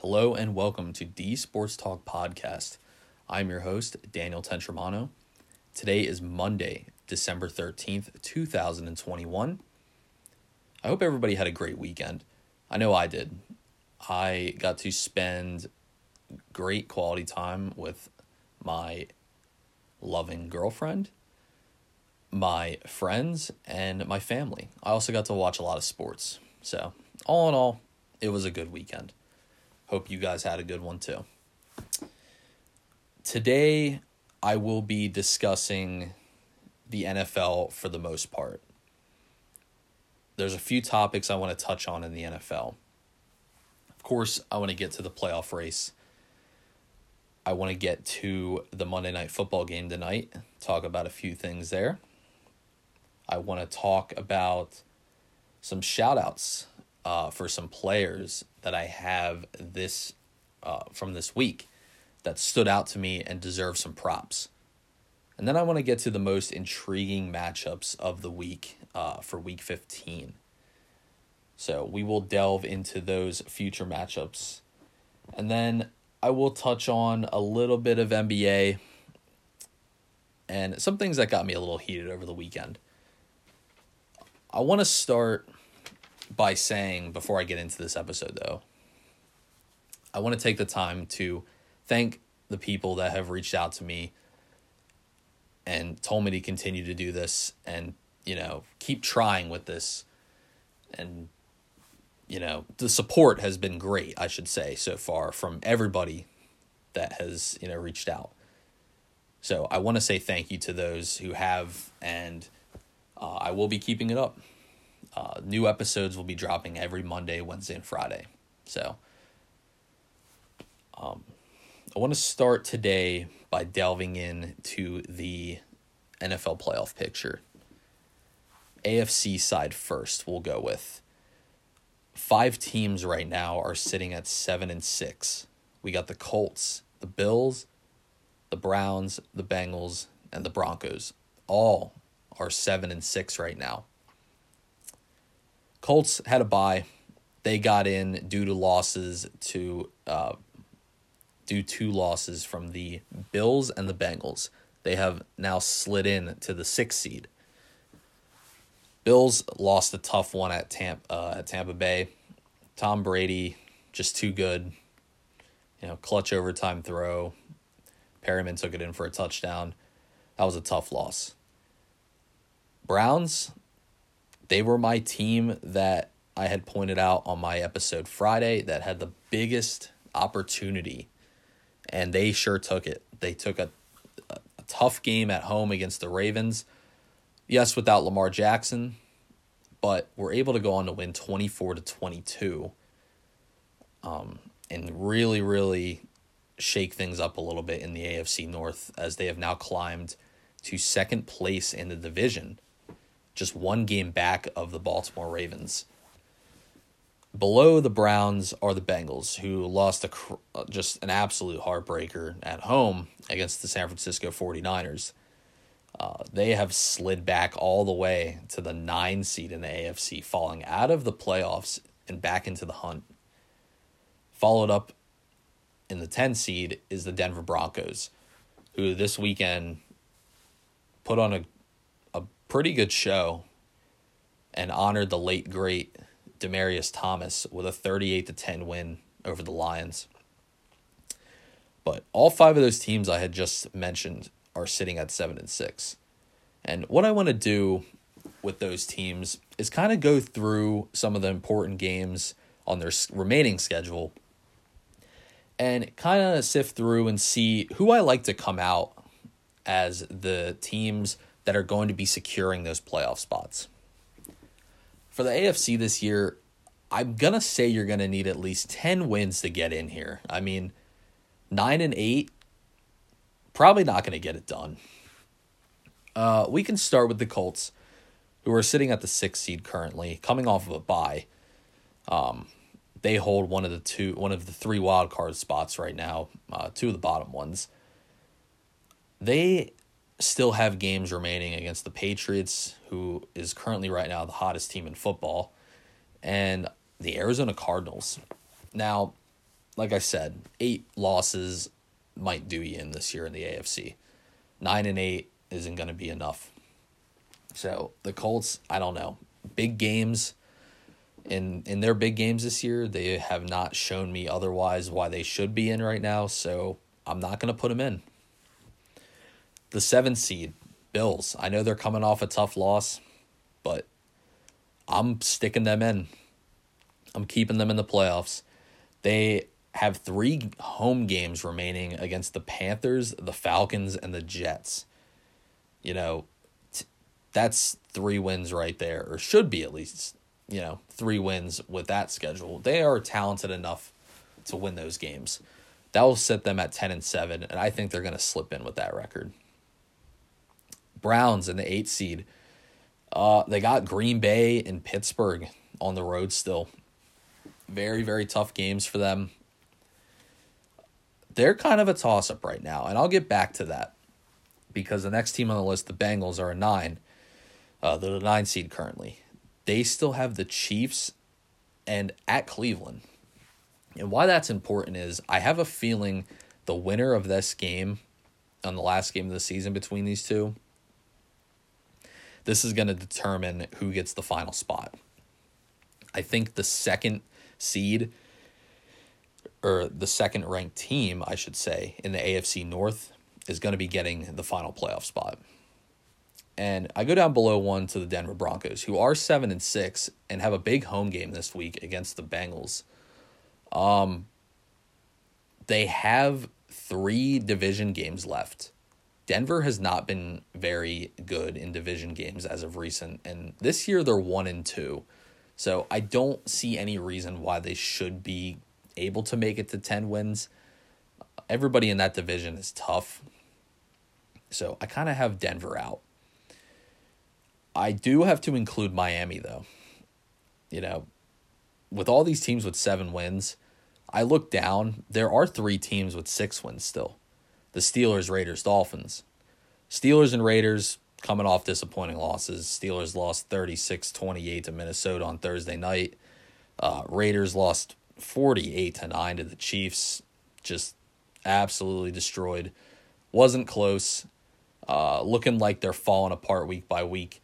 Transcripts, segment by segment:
Hello and welcome to D Sports Talk Podcast. I'm your host, Daniel Tentramano. Today is Monday, December 13th, 2021. I hope everybody had a great weekend. I know I did. I got to spend great quality time with my loving girlfriend, my friends, and my family. I also got to watch a lot of sports. So, all in all, it was a good weekend. Hope you guys had a good one too. Today, I will be discussing the NFL for the most part. There's a few topics I want to touch on in the NFL. Of course, I want to get to the playoff race. I want to get to the Monday Night Football game tonight, talk about a few things there. I want to talk about some shout outs uh, for some players that I have this uh, from this week that stood out to me and deserve some props. And then I want to get to the most intriguing matchups of the week uh, for week 15. So we will delve into those future matchups. And then I will touch on a little bit of NBA and some things that got me a little heated over the weekend. I want to start by saying, before I get into this episode, though, I want to take the time to thank the people that have reached out to me and told me to continue to do this and, you know, keep trying with this. And, you know, the support has been great, I should say, so far from everybody that has, you know, reached out. So I want to say thank you to those who have, and uh, I will be keeping it up. Uh, new episodes will be dropping every Monday, Wednesday, and Friday. So, um, I want to start today by delving into the NFL playoff picture. AFC side first, we'll go with. Five teams right now are sitting at seven and six. We got the Colts, the Bills, the Browns, the Bengals, and the Broncos. All are seven and six right now. Colts had a bye. They got in due to losses to uh, due to losses from the Bills and the Bengals. They have now slid in to the sixth seed. Bills lost a tough one at Tampa uh, at Tampa Bay. Tom Brady just too good. You know, clutch overtime throw. Perriman took it in for a touchdown. That was a tough loss. Browns, they were my team that I had pointed out on my episode Friday that had the biggest opportunity, and they sure took it. They took a, a, a tough game at home against the Ravens. Yes, without Lamar Jackson, but were able to go on to win 24 to 22 um, and really, really shake things up a little bit in the AFC North as they have now climbed to second place in the division just one game back of the Baltimore Ravens. Below the Browns are the Bengals, who lost a uh, just an absolute heartbreaker at home against the San Francisco 49ers. Uh, they have slid back all the way to the nine seed in the AFC, falling out of the playoffs and back into the hunt. Followed up in the 10 seed is the Denver Broncos, who this weekend put on a pretty good show and honored the late great Demaryius Thomas with a 38 to 10 win over the Lions. But all five of those teams I had just mentioned are sitting at 7 and 6. And what I want to do with those teams is kind of go through some of the important games on their remaining schedule and kind of sift through and see who I like to come out as the teams that are going to be securing those playoff spots. For the AFC this year, I'm going to say you're going to need at least 10 wins to get in here. I mean, 9 and 8 probably not going to get it done. Uh, we can start with the Colts, who are sitting at the sixth seed currently, coming off of a bye. Um, they hold one of the two, one of the three wild card spots right now, uh, two of the bottom ones. They still have games remaining against the Patriots, who is currently right now the hottest team in football, and the Arizona Cardinals. Now, like I said, eight losses might do you in this year in the AFC. Nine and eight isn't going to be enough. So the Colts, I don't know. Big games in in their big games this year, they have not shown me otherwise why they should be in right now. So I'm not going to put them in. The seventh seed, Bills. I know they're coming off a tough loss, but I'm sticking them in. I'm keeping them in the playoffs. They have three home games remaining against the Panthers, the Falcons, and the Jets. You know, t- that's three wins right there, or should be at least, you know, three wins with that schedule. They are talented enough to win those games. That will set them at 10 and 7, and I think they're going to slip in with that record. Browns in the eight seed. Uh, they got Green Bay and Pittsburgh on the road still. Very, very tough games for them. They're kind of a toss up right now, and I'll get back to that because the next team on the list, the Bengals, are a nine. Uh, they're the nine seed currently. They still have the Chiefs and at Cleveland. And why that's important is I have a feeling the winner of this game on the last game of the season between these two this is going to determine who gets the final spot. I think the second seed, or the second ranked team, I should say, in the AFC North is going to be getting the final playoff spot. And I go down below one to the Denver Broncos, who are seven and six and have a big home game this week against the Bengals. Um, they have three division games left. Denver has not been very good in division games as of recent, and this year they're one and two. So I don't see any reason why they should be able to make it to 10 wins. Everybody in that division is tough. So I kind of have Denver out. I do have to include Miami, though. You know, with all these teams with seven wins, I look down, there are three teams with six wins still the Steelers, Raiders, Dolphins. Steelers and Raiders coming off disappointing losses. Steelers lost 36 28 to Minnesota on Thursday night. Uh, Raiders lost 48 to 9 to the Chiefs. Just absolutely destroyed. Wasn't close. Uh, looking like they're falling apart week by week.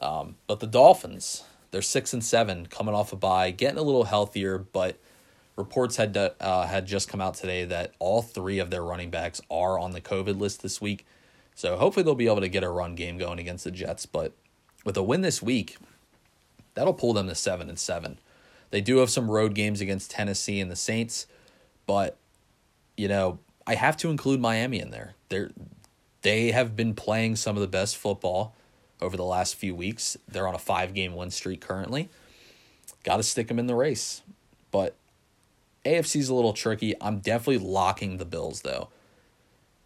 Um, but the Dolphins, they're six and seven, coming off a bye, getting a little healthier, but reports had uh, had just come out today that all three of their running backs are on the COVID list this week. So hopefully they'll be able to get a run game going against the Jets. But with a win this week, that'll pull them to seven and seven. They do have some road games against Tennessee and the Saints, but you know I have to include Miami in there. They're they have been playing some of the best football over the last few weeks. They're on a five game win streak currently. Got to stick them in the race, but AFC's a little tricky. I'm definitely locking the Bills though.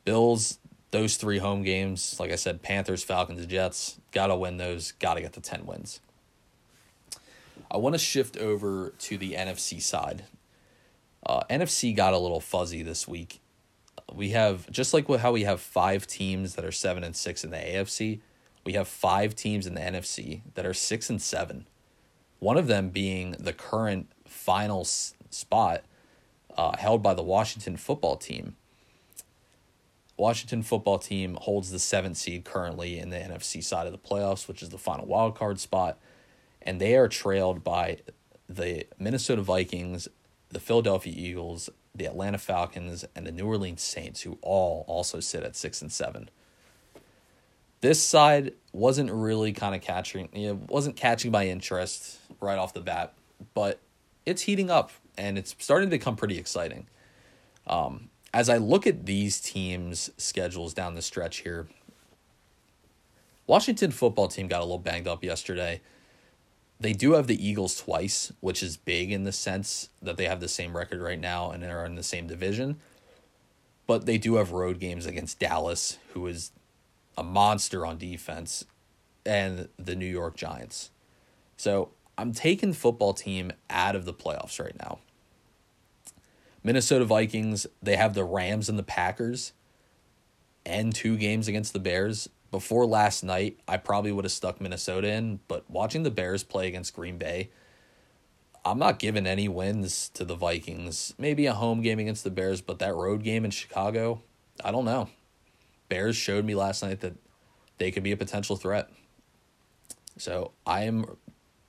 Bills, those three home games, like I said, Panthers, Falcons, Jets, gotta win those, gotta get the 10 wins. I want to shift over to the NFC side. Uh, NFC got a little fuzzy this week. We have just like how we have five teams that are seven and six in the AFC. We have five teams in the NFC that are six and seven. One of them being the current final spot uh, held by the Washington football team. Washington football team holds the seventh seed currently in the NFC side of the playoffs, which is the final wild card spot, and they are trailed by the Minnesota Vikings, the Philadelphia Eagles, the Atlanta Falcons, and the New Orleans Saints, who all also sit at six and seven. This side wasn't really kind of catching, it wasn't catching my interest right off the bat, but it's heating up and it's starting to become pretty exciting. Um, as I look at these teams' schedules down the stretch here, Washington football team got a little banged up yesterday. They do have the Eagles twice, which is big in the sense that they have the same record right now and are in the same division. But they do have road games against Dallas, who is a monster on defense, and the New York Giants. So I'm taking football team out of the playoffs right now. Minnesota Vikings, they have the Rams and the Packers and two games against the Bears. Before last night, I probably would have stuck Minnesota in, but watching the Bears play against Green Bay, I'm not giving any wins to the Vikings. Maybe a home game against the Bears, but that road game in Chicago, I don't know. Bears showed me last night that they could be a potential threat. So I am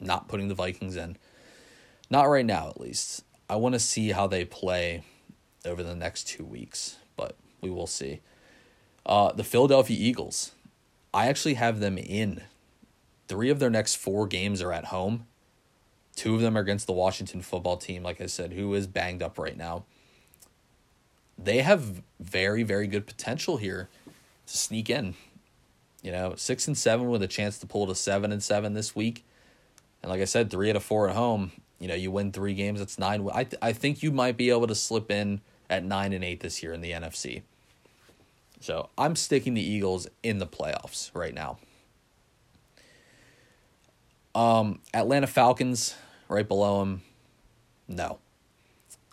not putting the Vikings in. Not right now, at least. I want to see how they play over the next two weeks, but we will see. Uh, the Philadelphia Eagles, I actually have them in. Three of their next four games are at home. Two of them are against the Washington football team, like I said, who is banged up right now. They have very, very good potential here to sneak in. You know, six and seven with a chance to pull to seven and seven this week. And like I said, three out of four at home. You know, you win three games, it's nine. I th- I think you might be able to slip in at nine and eight this year in the NFC. So I'm sticking the Eagles in the playoffs right now. Um, Atlanta Falcons right below them. No.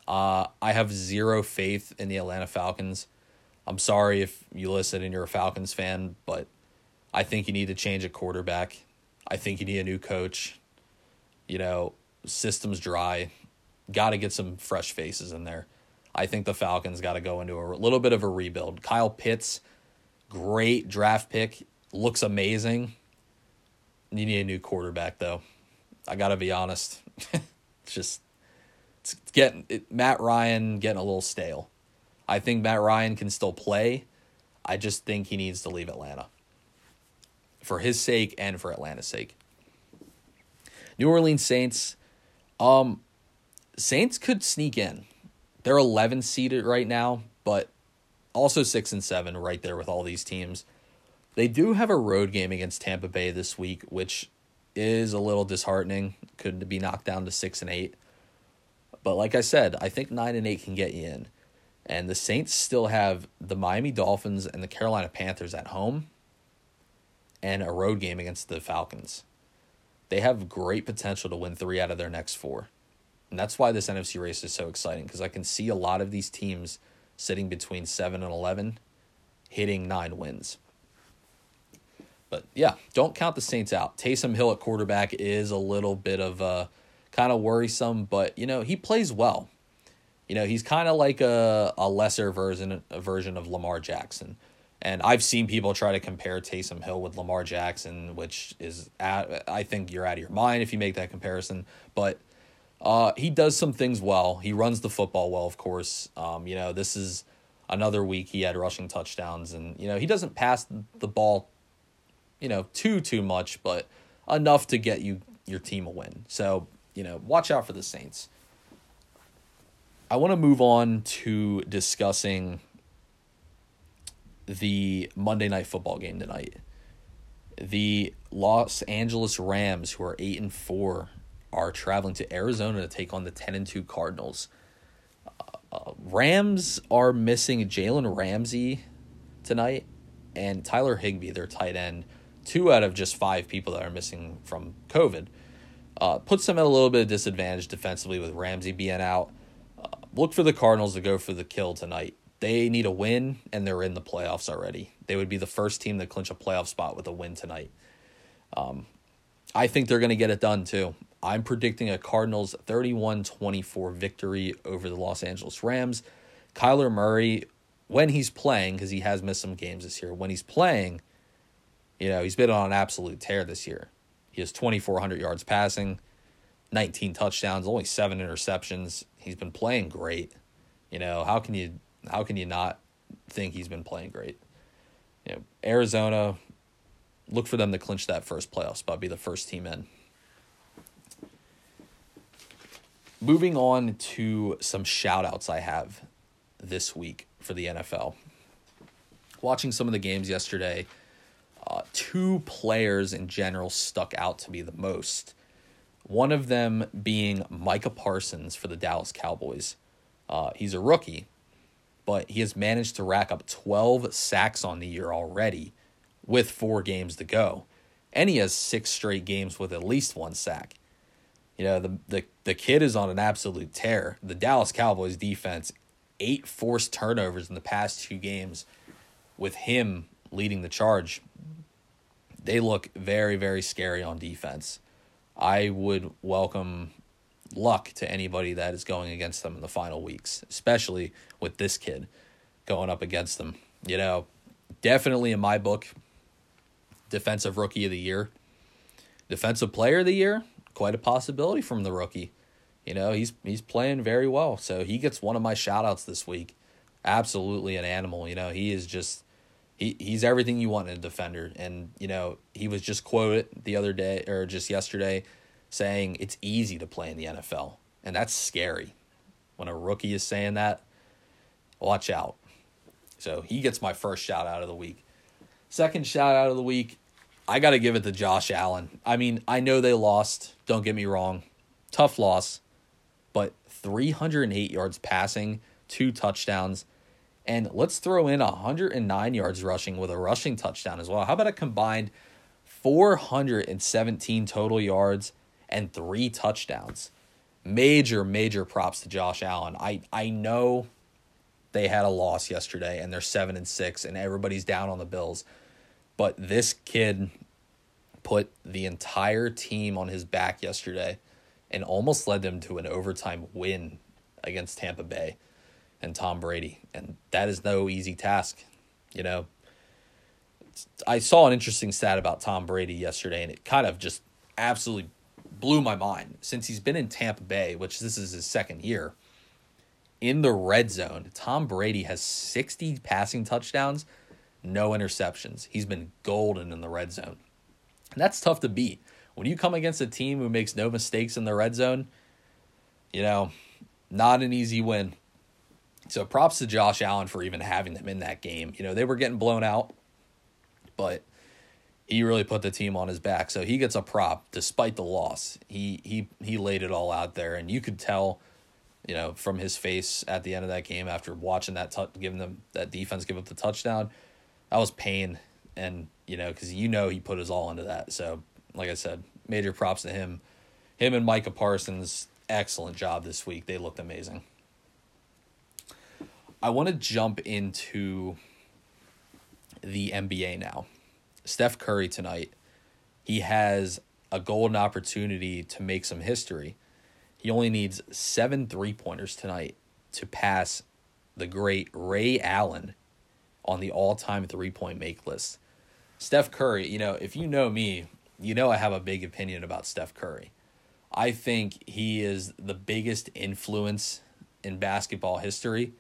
Uh, I have zero faith in the Atlanta Falcons. I'm sorry if you listen and you're a Falcons fan, but I think you need to change a quarterback. I think you need a new coach. You know, system's dry. Got to get some fresh faces in there. I think the Falcons got to go into a little bit of a rebuild. Kyle Pitts, great draft pick, looks amazing. You need a new quarterback, though. I got to be honest. it's just it's getting it, Matt Ryan getting a little stale. I think Matt Ryan can still play. I just think he needs to leave Atlanta for his sake and for Atlanta's sake. New Orleans Saints, um, Saints could sneak in. They're 11 seeded right now, but also 6 and 7 right there with all these teams. They do have a road game against Tampa Bay this week, which is a little disheartening. Could be knocked down to 6 and 8. But like I said, I think 9 and 8 can get you in. And the Saints still have the Miami Dolphins and the Carolina Panthers at home and a road game against the Falcons. They have great potential to win 3 out of their next 4. And that's why this NFC race is so exciting because I can see a lot of these teams sitting between 7 and 11 hitting 9 wins. But yeah, don't count the Saints out. Taysom Hill at quarterback is a little bit of a kind of worrisome, but you know, he plays well. You know, he's kind of like a, a lesser version a version of Lamar Jackson. And I've seen people try to compare Taysom Hill with Lamar Jackson, which is at, I think you're out of your mind if you make that comparison. But uh, he does some things well. He runs the football well, of course. Um, you know, this is another week he had rushing touchdowns, and you know he doesn't pass the ball, you know, too too much, but enough to get you your team a win. So you know, watch out for the Saints. I want to move on to discussing the Monday night football game tonight. The Los Angeles Rams, who are eight and four, are traveling to Arizona to take on the ten and two Cardinals. Uh, uh, Rams are missing Jalen Ramsey tonight and Tyler Higbee, their tight end. Two out of just five people that are missing from COVID. Uh, puts them at a little bit of disadvantage defensively with Ramsey being out. Uh, look for the Cardinals to go for the kill tonight. They need a win, and they're in the playoffs already. They would be the first team to clinch a playoff spot with a win tonight. Um, I think they're going to get it done too. I'm predicting a Cardinals 31 24 victory over the Los Angeles Rams. Kyler Murray, when he's playing, because he has missed some games this year, when he's playing, you know, he's been on an absolute tear this year. He has 2,400 yards passing, 19 touchdowns, only seven interceptions. He's been playing great. You know, how can you how can you not think he's been playing great? You know, Arizona, look for them to clinch that first playoff spot, be the first team in. Moving on to some shout outs I have this week for the NFL. Watching some of the games yesterday, uh, two players in general stuck out to me the most. One of them being Micah Parsons for the Dallas Cowboys. Uh, he's a rookie, but he has managed to rack up 12 sacks on the year already with four games to go. And he has six straight games with at least one sack. You know, the, the, the kid is on an absolute tear. The Dallas Cowboys defense, eight forced turnovers in the past two games with him leading the charge. They look very, very scary on defense. I would welcome luck to anybody that is going against them in the final weeks, especially with this kid going up against them. You know, definitely in my book, defensive rookie of the year, defensive player of the year, quite a possibility from the rookie. You know, he's he's playing very well. So he gets one of my shout outs this week. Absolutely an animal. You know, he is just he he's everything you want in a defender. And, you know, he was just quoted the other day or just yesterday saying it's easy to play in the NFL. And that's scary. When a rookie is saying that, watch out. So he gets my first shout out of the week. Second shout out of the week, I got to give it to Josh Allen. I mean, I know they lost. Don't get me wrong. Tough loss but 308 yards passing, two touchdowns, and let's throw in 109 yards rushing with a rushing touchdown as well. How about a combined 417 total yards and three touchdowns? Major, major props to Josh Allen. I, I know they had a loss yesterday and they're seven and six and everybody's down on the Bills. But this kid put the entire team on his back yesterday and almost led them to an overtime win against Tampa Bay and Tom Brady. And that is no easy task. You know, I saw an interesting stat about Tom Brady yesterday, and it kind of just absolutely blew my mind. Since he's been in Tampa Bay, which this is his second year, in the red zone, Tom Brady has 60 passing touchdowns, no interceptions. He's been golden in the red zone. And that's tough to beat when you come against a team who makes no mistakes in the red zone, you know, not an easy win. So props to Josh Allen for even having them in that game. You know, they were getting blown out, but he really put the team on his back. So he gets a prop despite the loss. He he he laid it all out there and you could tell, you know, from his face at the end of that game after watching that t- giving them that defense give up the touchdown, that was pain and you know, cuz you know he put his all into that. So, like I said, major props to him. Him and Micah Parsons, excellent job this week. They looked amazing. I want to jump into the NBA now. Steph Curry tonight, he has a golden opportunity to make some history. He only needs seven three pointers tonight to pass the great Ray Allen on the all time three point make list. Steph Curry, you know, if you know me, you know I have a big opinion about Steph Curry. I think he is the biggest influence in basketball history.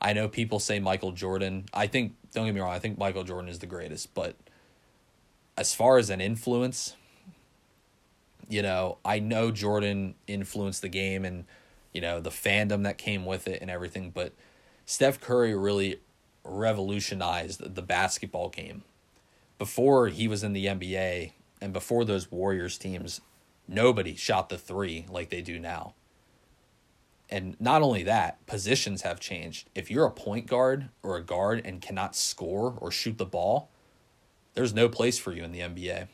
I know people say Michael Jordan. I think don't get me wrong, I think Michael Jordan is the greatest, but as far as an influence, you know, I know Jordan influenced the game and you know, the fandom that came with it and everything, but Steph Curry really revolutionized the basketball game. Before he was in the NBA, and before those Warriors teams, nobody shot the three like they do now. And not only that, positions have changed. If you're a point guard or a guard and cannot score or shoot the ball, there's no place for you in the NBA.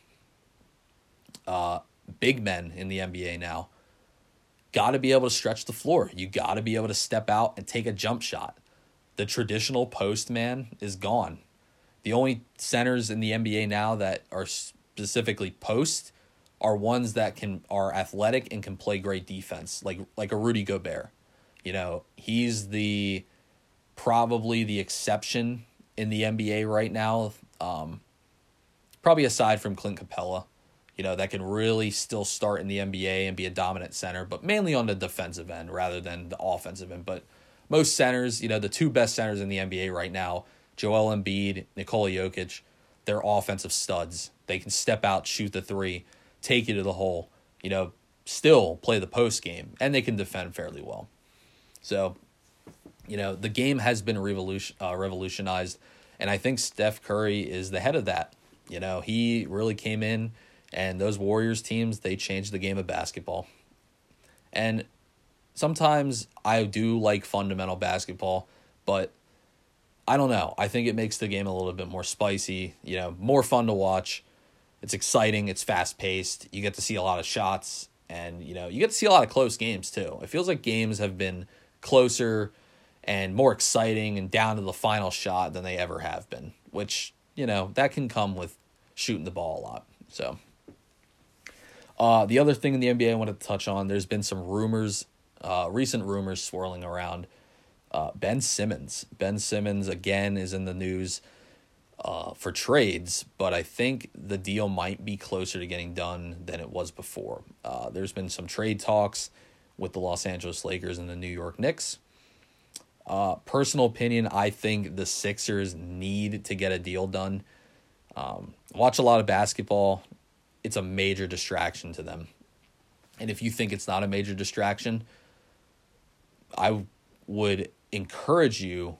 Uh, big men in the NBA now got to be able to stretch the floor. You got to be able to step out and take a jump shot. The traditional post man is gone. The only centers in the NBA now that are specifically post are ones that can are athletic and can play great defense, like like a Rudy Gobert. You know, he's the probably the exception in the NBA right now. Um, probably aside from Clint Capela, you know, that can really still start in the NBA and be a dominant center, but mainly on the defensive end rather than the offensive end. But most centers, you know, the two best centers in the NBA right now, Joel Embiid, Nikola Jokic, they're offensive studs. They can step out, shoot the three, take you to the hole, you know, still play the post game, and they can defend fairly well. So, you know, the game has been revolution, uh, revolutionized, and I think Steph Curry is the head of that. You know, he really came in, and those Warriors teams, they changed the game of basketball. And sometimes I do like fundamental basketball, but I don't know. I think it makes the game a little bit more spicy, you know, more fun to watch. It's exciting, it's fast paced. You get to see a lot of shots and you know, you get to see a lot of close games too. It feels like games have been closer and more exciting and down to the final shot than they ever have been, which, you know, that can come with shooting the ball a lot. So Uh, the other thing in the NBA I wanted to touch on, there's been some rumors, uh, recent rumors swirling around. Uh, ben Simmons. Ben Simmons, again, is in the news uh, for trades, but I think the deal might be closer to getting done than it was before. Uh, there's been some trade talks with the Los Angeles Lakers and the New York Knicks. Uh, personal opinion, I think the Sixers need to get a deal done. Um, watch a lot of basketball. It's a major distraction to them. And if you think it's not a major distraction, I would encourage you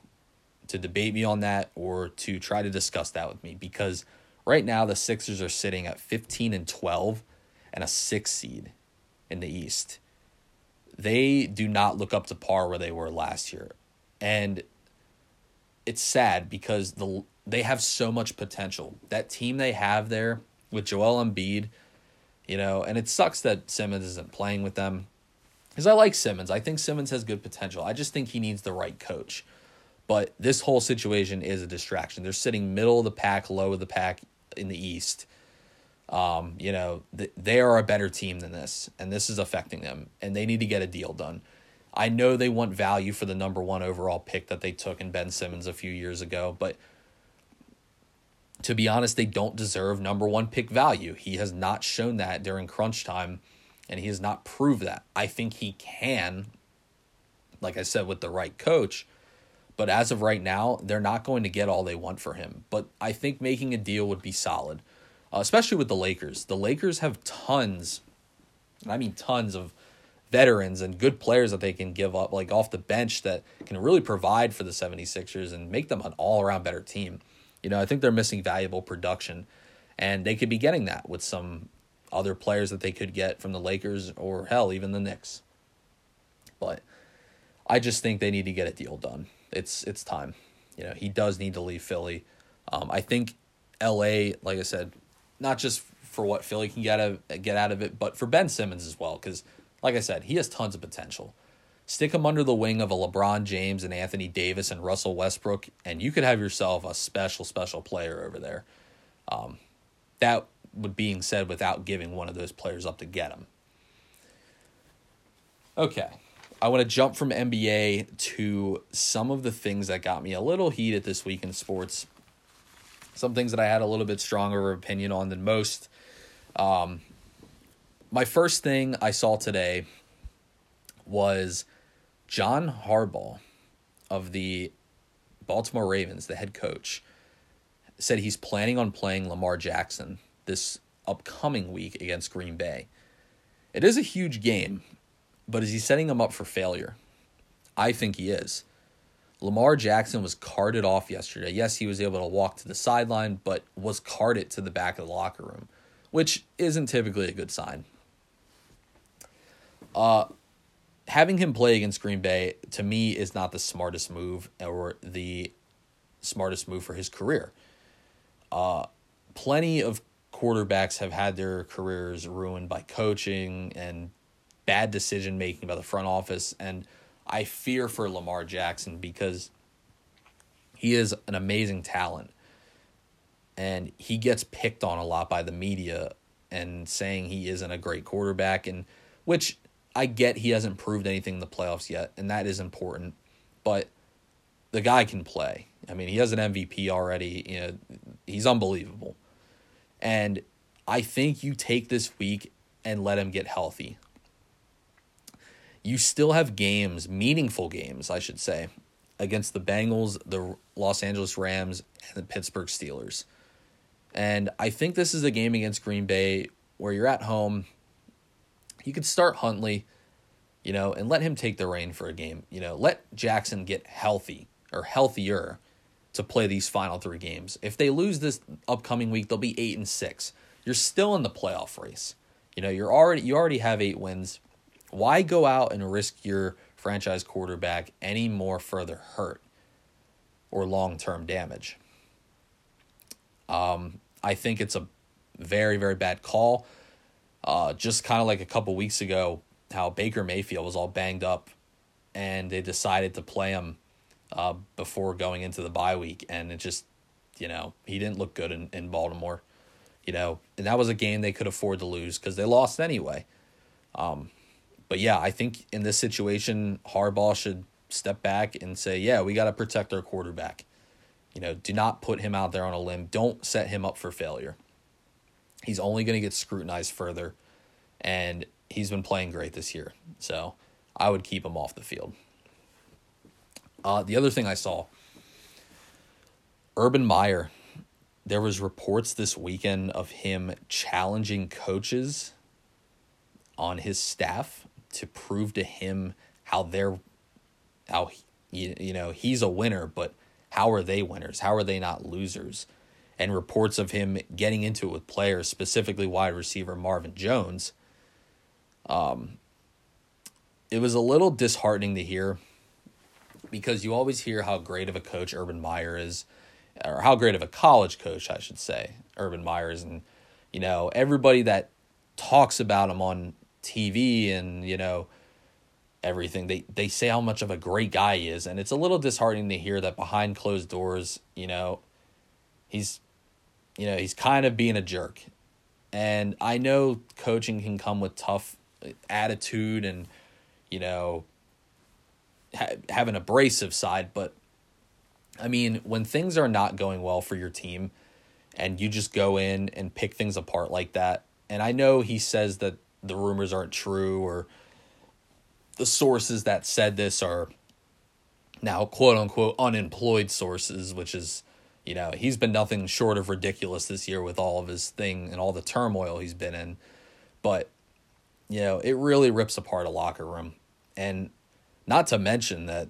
to debate me on that or to try to discuss that with me because right now the Sixers are sitting at 15 and 12 and a 6 seed in the East. They do not look up to par where they were last year. And it's sad because the they have so much potential. That team they have there with Joel Embiid, you know, and it sucks that Simmons isn't playing with them. Because I like Simmons. I think Simmons has good potential. I just think he needs the right coach. But this whole situation is a distraction. They're sitting middle of the pack, low of the pack in the East. Um, you know, th- they are a better team than this, and this is affecting them, and they need to get a deal done. I know they want value for the number one overall pick that they took in Ben Simmons a few years ago, but to be honest, they don't deserve number one pick value. He has not shown that during crunch time, and he has not proved that. I think he can, like I said, with the right coach. But as of right now, they're not going to get all they want for him. But I think making a deal would be solid, uh, especially with the Lakers. The Lakers have tons, and I mean tons of veterans and good players that they can give up like off the bench that can really provide for the 76ers and make them an all-around better team. You know, I think they're missing valuable production and they could be getting that with some other players that they could get from the Lakers or hell even the Knicks. But I just think they need to get a deal done. It's it's time. You know, he does need to leave Philly. Um, I think LA, like I said, not just for what Philly can get of, get out of it, but for Ben Simmons as well, because like I said, he has tons of potential. Stick him under the wing of a LeBron James and Anthony Davis and Russell Westbrook, and you could have yourself a special, special player over there. Um, that would being said without giving one of those players up to get him. Okay, I want to jump from NBA to some of the things that got me a little heated this week in sports. Some things that I had a little bit stronger opinion on than most. Um, my first thing I saw today was John Harbaugh of the Baltimore Ravens, the head coach, said he's planning on playing Lamar Jackson this upcoming week against Green Bay. It is a huge game, but is he setting him up for failure? I think he is. Lamar Jackson was carted off yesterday. Yes, he was able to walk to the sideline, but was carted to the back of the locker room, which isn't typically a good sign. Uh, having him play against Green Bay to me is not the smartest move or the smartest move for his career. Uh, plenty of quarterbacks have had their careers ruined by coaching and bad decision making by the front office, and I fear for Lamar Jackson because he is an amazing talent, and he gets picked on a lot by the media and saying he isn't a great quarterback, and which I get he hasn't proved anything in the playoffs yet, and that is important. But the guy can play. I mean, he has an MVP already. You know, he's unbelievable. And I think you take this week and let him get healthy. You still have games, meaningful games, I should say, against the Bengals, the Los Angeles Rams, and the Pittsburgh Steelers. And I think this is a game against Green Bay where you're at home you could start Huntley, you know, and let him take the reign for a game. You know, let Jackson get healthy or healthier to play these final three games. If they lose this upcoming week, they'll be eight and six. You're still in the playoff race. You know, you're already you already have eight wins. Why go out and risk your franchise quarterback any more further hurt or long term damage? Um, I think it's a very, very bad call. Uh, just kind of like a couple weeks ago, how Baker Mayfield was all banged up, and they decided to play him uh, before going into the bye week, and it just, you know, he didn't look good in, in Baltimore. You know, and that was a game they could afford to lose because they lost anyway. Um, but yeah, I think in this situation, Harbaugh should step back and say, yeah, we got to protect our quarterback. You know, do not put him out there on a limb. Don't set him up for failure. He's only going to get scrutinized further, and he's been playing great this year. So I would keep him off the field. Uh, the other thing I saw, Urban Meyer. There was reports this weekend of him challenging coaches on his staff to prove to him how they're how you, you know he's a winner but how are they winners how are they not losers and reports of him getting into it with players specifically wide receiver Marvin Jones um it was a little disheartening to hear because you always hear how great of a coach Urban Meyer is or how great of a college coach I should say Urban Meyer is. And you know everybody that talks about him on TV and you know everything they they say how much of a great guy he is. And it's a little disheartening to hear that behind closed doors you know he's you know he's kind of being a jerk. And I know coaching can come with tough uh, attitude and you know ha- have an abrasive side but I mean when things are not going well for your team and you just go in and pick things apart like that and I know he says that the rumors aren't true or the sources that said this are now quote unquote unemployed sources, which is, you know, he's been nothing short of ridiculous this year with all of his thing and all the turmoil he's been in. But, you know, it really rips apart a locker room. And not to mention that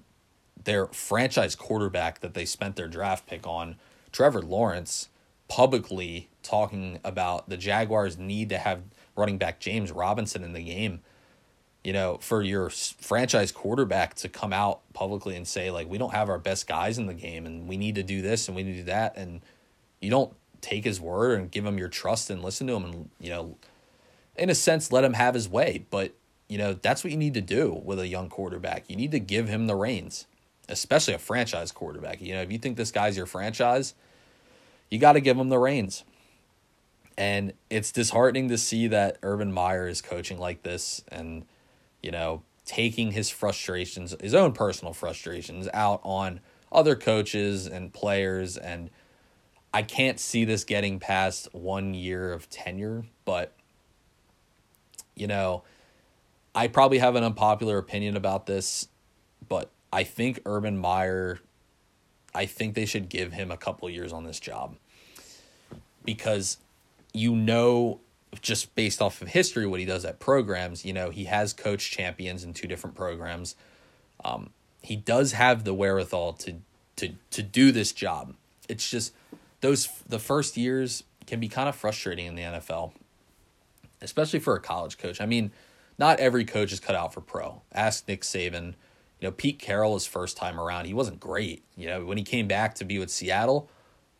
their franchise quarterback that they spent their draft pick on, Trevor Lawrence, publicly talking about the Jaguars need to have running back James Robinson in the game. You know, for your franchise quarterback to come out publicly and say like we don't have our best guys in the game and we need to do this and we need to do that and you don't take his word and give him your trust and listen to him and you know in a sense let him have his way, but you know, that's what you need to do with a young quarterback. You need to give him the reins, especially a franchise quarterback. You know, if you think this guy's your franchise, you got to give him the reins. And it's disheartening to see that Urban Meyer is coaching like this and, you know, taking his frustrations, his own personal frustrations, out on other coaches and players. And I can't see this getting past one year of tenure, but, you know, I probably have an unpopular opinion about this, but I think Urban Meyer, I think they should give him a couple years on this job because you know just based off of history what he does at programs you know he has coached champions in two different programs. Um, he does have the wherewithal to to to do this job. It's just those the first years can be kind of frustrating in the NFL especially for a college coach. I mean not every coach is cut out for pro. Ask Nick Saban. You know Pete Carroll his first time around he wasn't great. You know when he came back to be with Seattle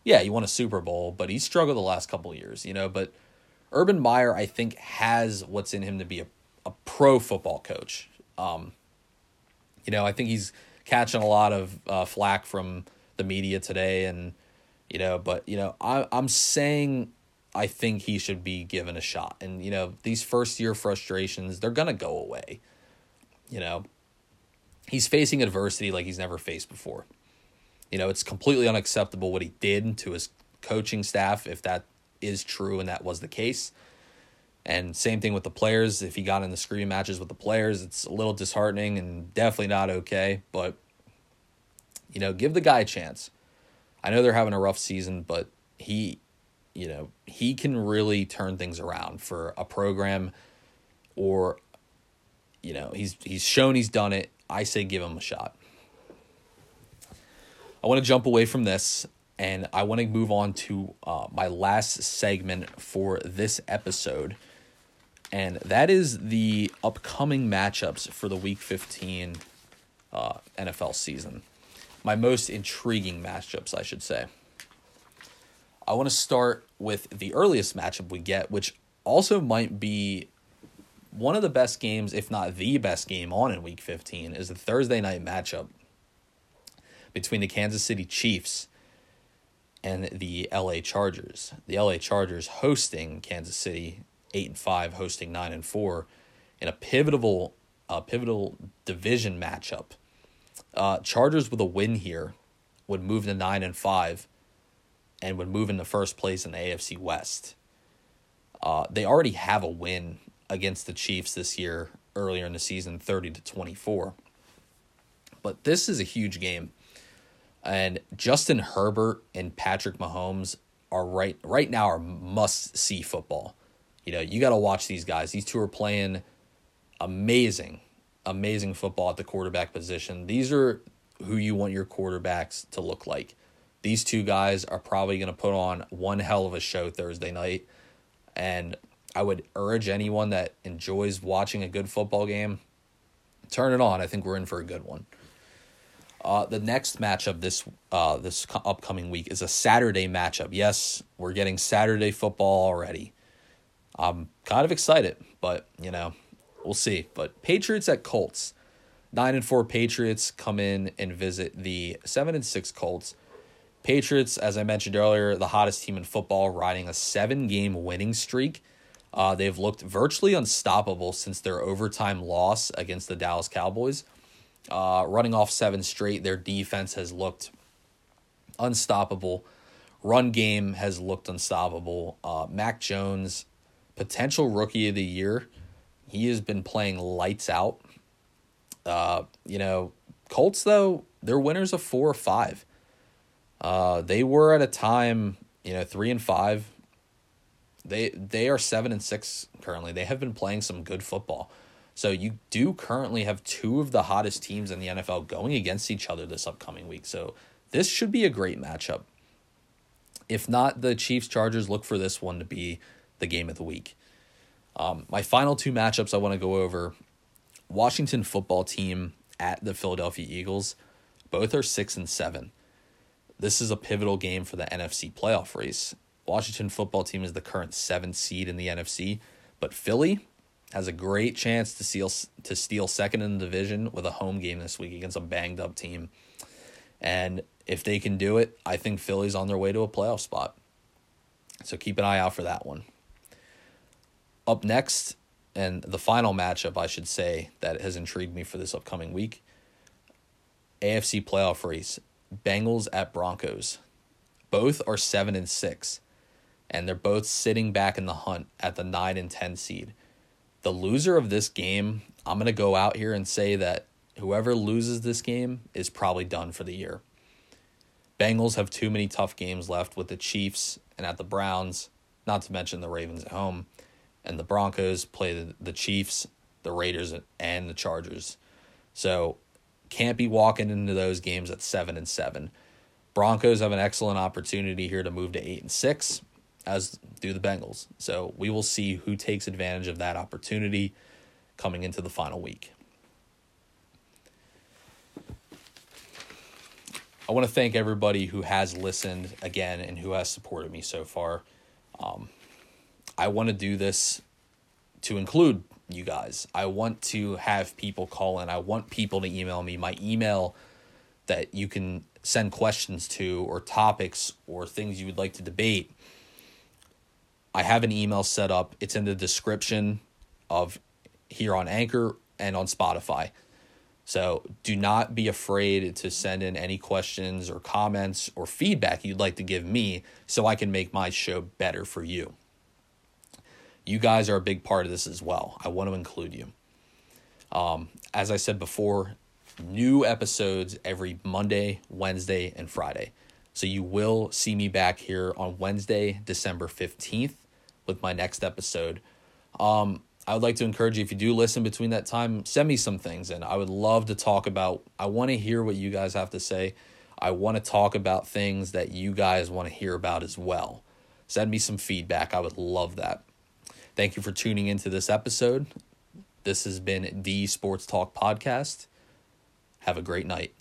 yeah, he won a Super Bowl, but he struggled the last couple years, you know. But Urban Meyer, I think, has what's in him to be a, a pro football coach. Um, you know, I think he's catching a lot of uh, flack from the media today, and you know, but you know, I, I'm saying I think he should be given a shot, and you know, these first year frustrations they're gonna go away. You know, he's facing adversity like he's never faced before. You know, it's completely unacceptable what he did to his coaching staff, if that is true and that was the case. And same thing with the players. If he got in the screaming matches with the players, it's a little disheartening and definitely not okay. But, you know, give the guy a chance. I know they're having a rough season, but he, you know, he can really turn things around for a program or, you know, he's he's shown he's done it. I say give him a shot. I want to jump away from this and I want to move on to uh, my last segment for this episode. And that is the upcoming matchups for the Week 15 uh, NFL season. My most intriguing matchups, I should say. I want to start with the earliest matchup we get, which also might be one of the best games, if not the best game on in Week 15, is the Thursday night matchup between the Kansas City Chiefs and the LA Chargers. The LA Chargers hosting Kansas City, eight and five, hosting nine and four, in a pivotal, uh, pivotal division matchup. Uh, Chargers with a win here would move to nine and five, and would move into first place in the AFC West. Uh, they already have a win against the Chiefs this year earlier in the season, thirty to twenty four. But this is a huge game. And Justin Herbert and Patrick Mahomes are right right now are must see football. You know, you got to watch these guys. These two are playing amazing, amazing football at the quarterback position. These are who you want your quarterbacks to look like. These two guys are probably going to put on one hell of a show Thursday night. And I would urge anyone that enjoys watching a good football game, turn it on. I think we're in for a good one. Uh, the next matchup this uh, this upcoming week is a Saturday matchup. Yes, we're getting Saturday football already. I'm kind of excited, but you know, we'll see. But Patriots at Colts, nine and four Patriots come in and visit the seven and six Colts. Patriots, as I mentioned earlier, the hottest team in football, riding a seven game winning streak. Uh, they've looked virtually unstoppable since their overtime loss against the Dallas Cowboys. Uh, running off seven straight, their defense has looked unstoppable. Run game has looked unstoppable. Uh, Mac Jones, potential rookie of the year, he has been playing lights out. Uh, you know, Colts though they're winners of four or five. Uh, they were at a time, you know, three and five. They they are seven and six currently. They have been playing some good football. So you do currently have two of the hottest teams in the NFL going against each other this upcoming week. So this should be a great matchup. If not the Chiefs Chargers, look for this one to be the game of the week. Um, my final two matchups I want to go over Washington football team at the Philadelphia Eagles. Both are six and seven. This is a pivotal game for the NFC playoff race. Washington football team is the current seventh seed in the NFC, but Philly has a great chance to steal to steal second in the division with a home game this week against a banged up team. And if they can do it, I think Philly's on their way to a playoff spot. So keep an eye out for that one. Up next, and the final matchup, I should say, that has intrigued me for this upcoming week AFC playoff race Bengals at Broncos. Both are 7 and 6, and they're both sitting back in the hunt at the 9 and 10 seed the loser of this game, I'm going to go out here and say that whoever loses this game is probably done for the year. Bengals have too many tough games left with the Chiefs and at the Browns, not to mention the Ravens at home. And the Broncos play the, Chiefs, the Raiders, and the Chargers. So can't be walking into those games at seven and seven. Broncos have an excellent opportunity here to move to eight and six as do the Bengals. So we will see who takes advantage of that opportunity coming into the final week. I want to thank everybody who has listened again and who has supported me so far. Um, I want to do this to include you guys. I want to have people call in. I want people to email me. My email that you can send questions to, or topics, or things you would like to debate I have an email set up. It's in the description of here on Anchor and on Spotify. So do not be afraid to send in any questions or comments or feedback you'd like to give me so I can make my show better for you. You guys are a big part of this as well. I want to include you. Um, as I said before, new episodes every Monday, Wednesday, and Friday. So you will see me back here on Wednesday, December 15th with my next episode. Um, I would like to encourage you if you do listen between that time, send me some things and I would love to talk about I want to hear what you guys have to say. I want to talk about things that you guys want to hear about as well. Send me some feedback. I would love that. Thank you for tuning into this episode. This has been the Sports Talk podcast. Have a great night.